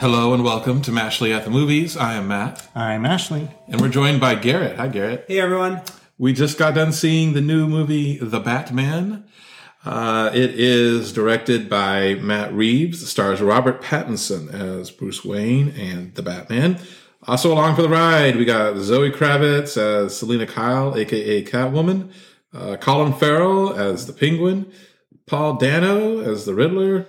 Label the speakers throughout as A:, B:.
A: welcome to Mashley at the Movies. I am Matt,
B: I'm Ashley.
A: and we're joined by Garrett. Hi, Garrett.
C: Hey everyone.
A: We just got done seeing the new movie, The Batman. Uh, it is directed by Matt Reeves. Stars Robert Pattinson as Bruce Wayne and the Batman. Also along for the ride, we got Zoe Kravitz as Selina Kyle, aka Catwoman, uh, Colin Farrell as the Penguin, Paul Dano as the Riddler,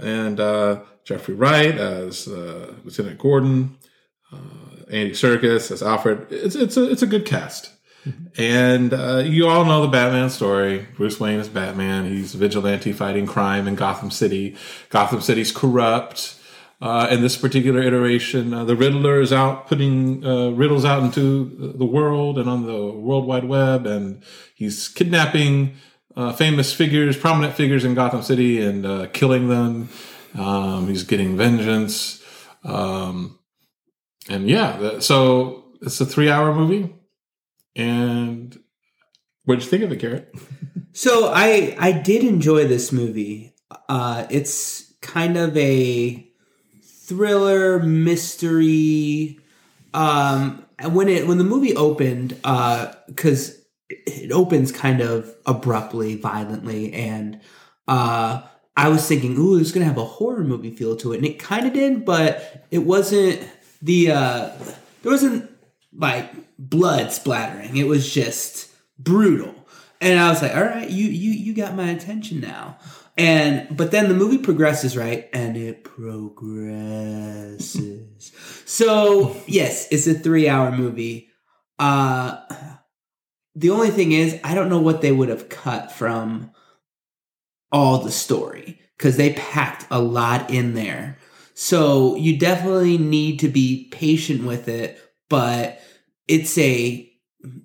A: and uh, Jeffrey Wright as uh, Lieutenant Gordon, uh, Andy Serkis as Alfred. It's it's a it's a good cast. And uh, you all know the Batman story. Bruce Wayne is Batman. He's vigilante fighting crime in Gotham City. Gotham City's corrupt. Uh, in this particular iteration, uh, the Riddler is out putting uh, riddles out into the world and on the World Wide Web, and he's kidnapping uh, famous figures, prominent figures in Gotham City, and uh, killing them. Um, he's getting vengeance. Um, and yeah, th- so it's a three hour movie. And what'd you think of it, Garrett?
C: So I I did enjoy this movie. Uh it's kind of a thriller mystery um when it when the movie opened uh cuz it opens kind of abruptly, violently and uh I was thinking, ooh, it's gonna have a horror movie feel to it, and it kind of did, but it wasn't the uh there wasn't like blood splattering. It was just brutal. And I was like, all right, you you you got my attention now. And but then the movie progresses, right? And it progresses. so yes, it's a three hour movie. Uh the only thing is, I don't know what they would have cut from all the story because they packed a lot in there. So you definitely need to be patient with it, but it's a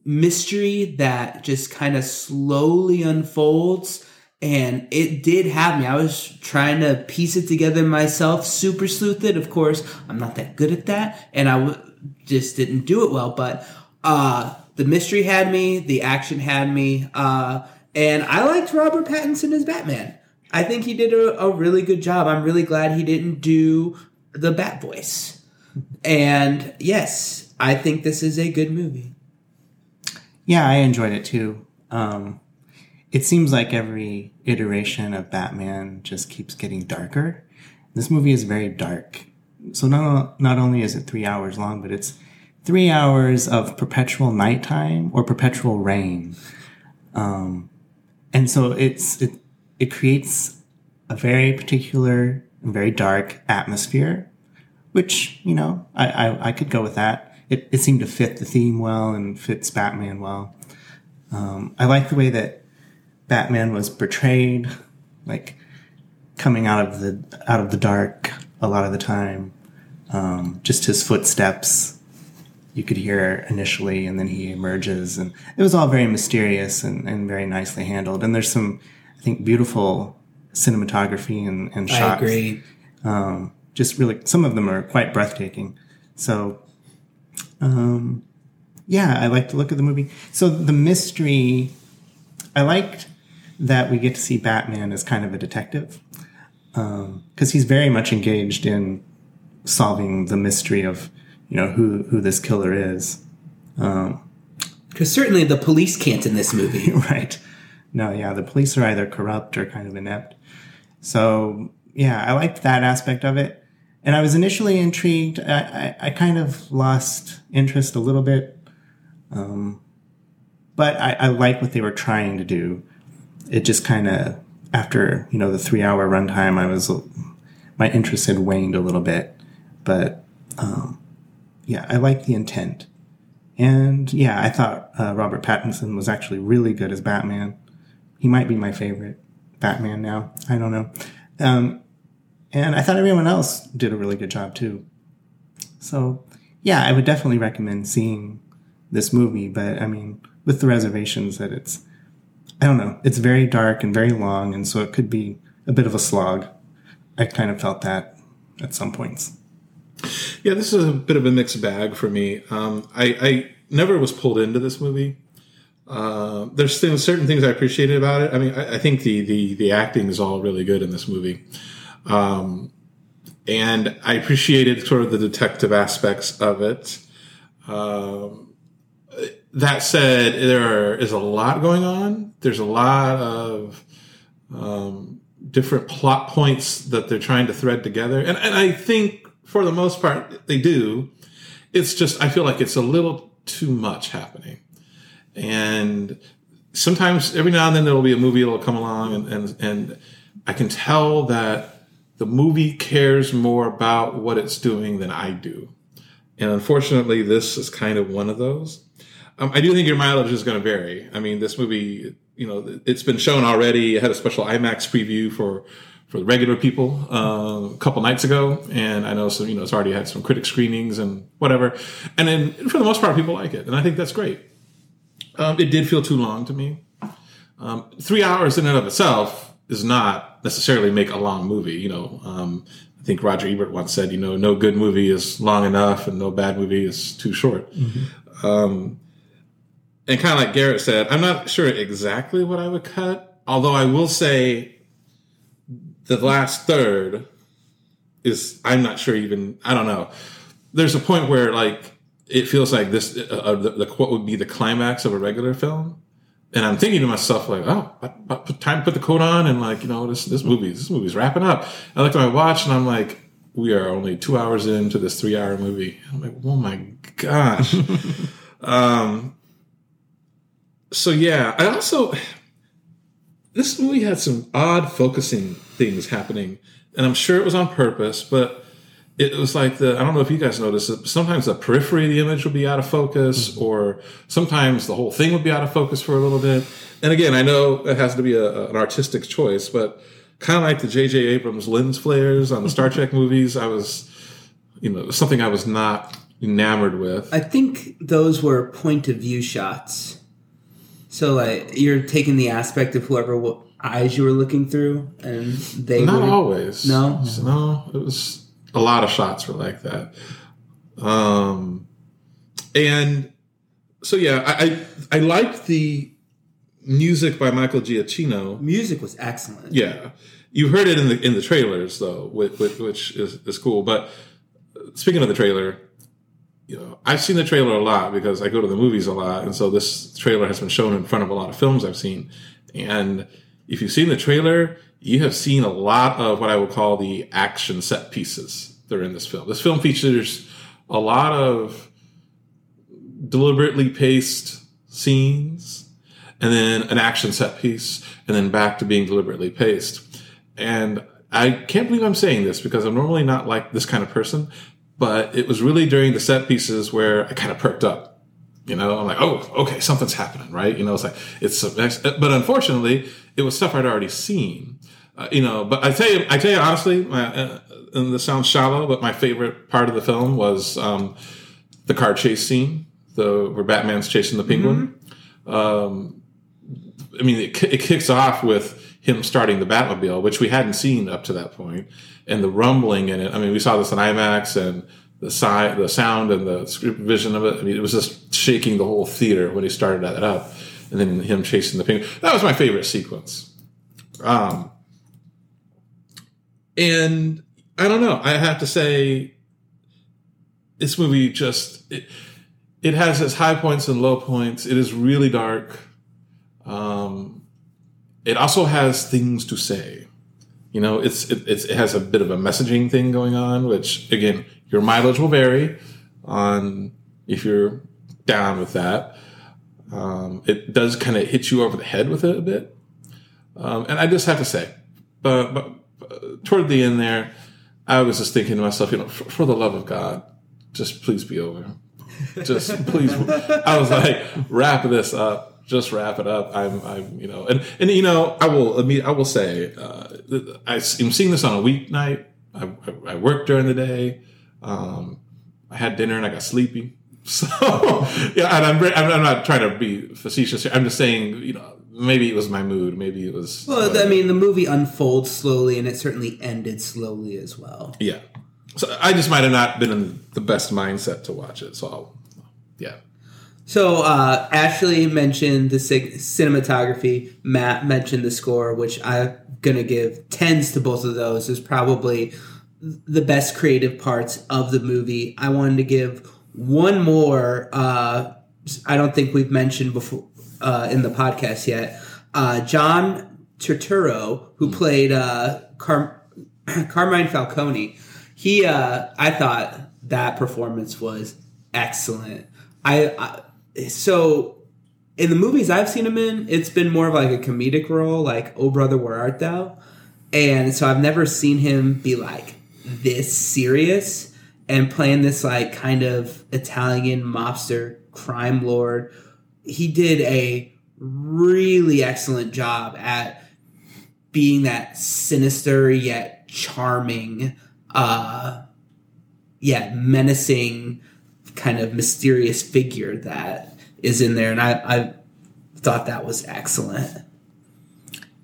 C: mystery that just kind of slowly unfolds and it did have me. I was trying to piece it together myself, super sleuth it. Of course, I'm not that good at that, and I w- just didn't do it well. But uh, the mystery had me, the action had me, uh, and I liked Robert Pattinson as Batman. I think he did a, a really good job. I'm really glad he didn't do the Bat voice. And yes, I think this is a good movie.
B: Yeah, I enjoyed it too. Um, it seems like every iteration of Batman just keeps getting darker. This movie is very dark. So not not only is it three hours long, but it's three hours of perpetual nighttime or perpetual rain. Um, and so it's it it creates a very particular and very dark atmosphere, which you know I I, I could go with that. It it seemed to fit the theme well and fits Batman well. Um, I like the way that Batman was portrayed, like coming out of the out of the dark a lot of the time. Um, just his footsteps you could hear initially, and then he emerges, and it was all very mysterious and, and very nicely handled. And there's some, I think, beautiful cinematography and, and shots.
C: I agree.
B: Um, just really, some of them are quite breathtaking. So, um, yeah, I like to look at the movie. So the mystery, I liked that we get to see Batman as kind of a detective because he's very much engaged in solving the mystery of you know who who this killer is. Um,
C: Because certainly the police can't in this movie.
B: right? No, yeah, the police are either corrupt or kind of inept. So yeah, I liked that aspect of it, and I was initially intrigued. I, I, I kind of lost interest a little bit, um, but I, I like what they were trying to do. It just kind of after you know the three hour runtime, I was my interest had waned a little bit, but um, yeah, I like the intent. And yeah, I thought uh, Robert Pattinson was actually really good as Batman. He might be my favorite Batman now. I don't know. Um, and I thought everyone else did a really good job too. So yeah, I would definitely recommend seeing this movie, but I mean, with the reservations that it's, I don't know, it's very dark and very long, and so it could be a bit of a slog. I kind of felt that at some points.
A: Yeah, this is a bit of a mixed bag for me. Um, I, I never was pulled into this movie. Uh, there's things, certain things I appreciated about it. I mean, I, I think the, the the acting is all really good in this movie. Um, and I appreciated sort of the detective aspects of it. Um, that said, there is a lot going on. There's a lot of um, different plot points that they're trying to thread together, and and I think for the most part they do. It's just I feel like it's a little too much happening, and sometimes every now and then there'll be a movie that'll come along, and and, and I can tell that the movie cares more about what it's doing than I do. And unfortunately, this is kind of one of those. Um, I do think your mileage is going to vary. I mean, this movie, you know, it's been shown already. It had a special IMAX preview for for the regular people uh, a couple nights ago, and I know some, you know, it's already had some critic screenings and whatever. And then for the most part, people like it, and I think that's great. Um, it did feel too long to me. Um, three hours in and of itself is not necessarily make a long movie. You know, um, I think Roger Ebert once said, you know, no good movie is long enough, and no bad movie is too short. Um, and kind of like Garrett said, I'm not sure exactly what I would cut. Although I will say, the last third is I'm not sure even I don't know. There's a point where like it feels like this uh, uh, the, the what would be the climax of a regular film. And I'm thinking to myself, like, oh, but, but time to put the coat on, and like, you know, this this movie, this movie's wrapping up. I look at my watch, and I'm like, we are only two hours into this three hour movie. I'm like, oh my gosh. um. So yeah, I also this movie had some odd focusing things happening, and I'm sure it was on purpose, but it was like the I don't know if you guys noticed it. Sometimes the periphery of the image would be out of focus, mm-hmm. or sometimes the whole thing would be out of focus for a little bit. And again, I know it has to be a, an artistic choice, but kind of like the J.J. Abrams lens flares on the Star Trek movies, I was, you know, something I was not enamored with.
C: I think those were point of view shots. So like you're taking the aspect of whoever eyes you were looking through, and they
A: Not
C: were,
A: always.
C: No?
A: No, it was a lot of shots were like that. Um, and so yeah, I I, I liked the music by Michael Giacchino.
C: music was excellent.
A: Yeah, you heard it in the in the trailers though, which, which is is cool. But speaking of the trailer, you know, I've seen the trailer a lot because I go to the movies a lot, and so this trailer has been shown in front of a lot of films I've seen. And if you've seen the trailer, you have seen a lot of what I would call the action set pieces that are in this film. This film features a lot of deliberately paced scenes, and then an action set piece, and then back to being deliberately paced. And I can't believe I'm saying this because I'm normally not like this kind of person, but it was really during the set pieces where I kind of perked up. You know, I'm like, oh, okay, something's happening, right? You know, it's like it's, but unfortunately, it was stuff I'd already seen. Uh, you know, but I tell you, I tell you honestly, my, uh, and this sounds shallow, but my favorite part of the film was um, the car chase scene, the where Batman's chasing the penguin. Um, I mean, it, it kicks off with him starting the Batmobile, which we hadn't seen up to that point, and the rumbling in it. I mean, we saw this in IMAX and the si- the sound and the vision of it. I mean, it was just shaking the whole theater when he started that up, and then him chasing the penguin. That was my favorite sequence. Um, and I don't know. I have to say, this movie just it, it has its high points and low points. It is really dark. Um, it also has things to say. You know, it's it, it's, it has a bit of a messaging thing going on, which again, your mileage will vary on if you're down with that. Um, it does kind of hit you over the head with it a bit, um, and I just have to say, but, but, but toward the end there, I was just thinking to myself, you know, for, for the love of God, just please be over. Just please. I was like, wrap this up. Just wrap it up. I'm, I'm, you know, and and you know, I will. I mean, I will say, uh, I, am seeing this on a weeknight. I, I, I worked during the day. Um, I had dinner and I got sleepy. So yeah, and I'm I'm not trying to be facetious here. I'm just saying, you know, maybe it was my mood. Maybe it was.
C: Well,
A: whatever.
C: I mean, the movie unfolds slowly, and it certainly ended slowly as well.
A: Yeah. So I just might have not been in the best mindset to watch it. So, I'll, yeah.
C: So uh, Ashley mentioned the cinematography. Matt mentioned the score, which I'm gonna give tens to both of those. Is probably the best creative parts of the movie. I wanted to give one more. Uh, I don't think we've mentioned before uh, in the podcast yet. Uh, John Turturro, who played uh, Car- Carmine Falcone, he uh, I thought that performance was excellent. I, I so in the movies I've seen him in, it's been more of like a comedic role, like "Oh brother, where art thou?" And so I've never seen him be like this serious and playing this like kind of Italian mobster crime lord. He did a really excellent job at being that sinister yet charming, uh, yeah, menacing kind of mysterious figure that is in there, and I, I thought that was excellent.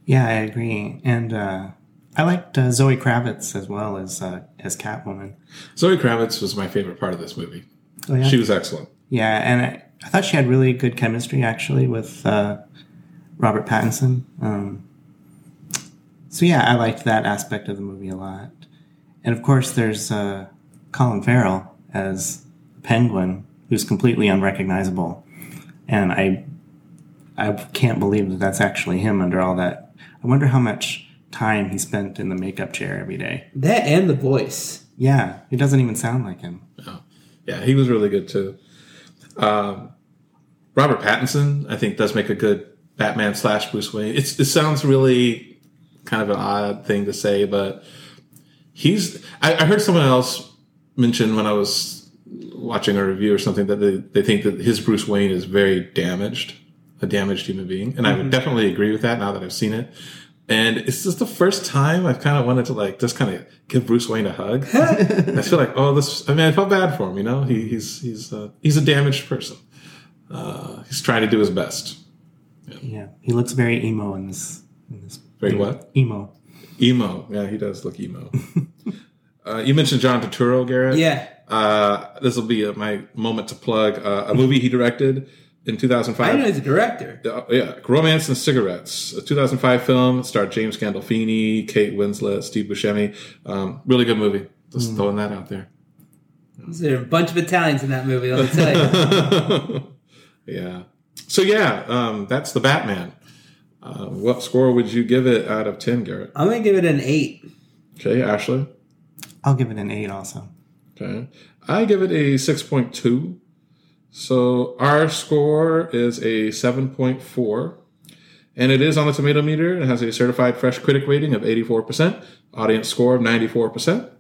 B: Yeah, I agree, and uh, I liked uh, Zoe Kravitz as well as uh, as Catwoman.
A: Zoe Kravitz was my favorite part of this movie.
B: Oh, yeah?
A: She was excellent.
B: Yeah, and I, I thought she had really good chemistry actually with uh, Robert Pattinson. Um, so yeah, I liked that aspect of the movie a lot. And of course, there's uh, Colin Farrell as Penguin, who's completely unrecognizable, and I I can't believe that that's actually him under all that. I wonder how much time he spent in the makeup chair every day.
C: That and the voice.
B: Yeah, it doesn't even sound like him.
A: Yeah, he was really good too. Um, Robert Pattinson, I think, does make a good Batman slash Bruce Wayne. It's, it sounds really kind of an odd thing to say, but he's. I, I heard someone else mention when I was watching a review or something that they, they think that his Bruce Wayne is very damaged, a damaged human being, and I would definitely agree with that now that I've seen it. And it's just the first time I've kind of wanted to like just kind of give Bruce Wayne a hug. I feel like, oh, this. I mean, I felt bad for him. You know, he, he's he's uh, he's a damaged person. Uh, he's trying to do his best.
B: Yeah, he looks very emo in this. In this
A: Very what?
B: Emo.
A: Emo. Yeah, he does look emo. uh, you mentioned John Turturro, Garrett.
C: Yeah.
A: Uh, this will be uh my moment to plug uh, a movie he directed in 2005.
C: I
A: 2005.
C: know he's a director.
A: Uh, yeah, Romance and Cigarettes, a 2005 film. It starred James Gandolfini, Kate Winslet, Steve Buscemi. Um, really good movie. Just throwing that out there.
C: There's a bunch of Italians in that movie, let me tell you.
A: yeah. So yeah, um, that's the Batman. Uh, what score would you give it out of 10, Garrett?
C: I'm going to give it an 8.
A: Okay, Ashley.
B: I'll give it an eight. Also,
A: Okay. I give it a 6.2. So our score is a 7.4. And it is on the tomato meter. It has a certified fresh critic rating of 84%, audience score of 94%.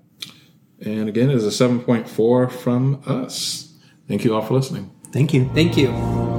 A: And again, it is a 7.4 from us. Thank you all for listening.
B: thank you.
C: Thank you.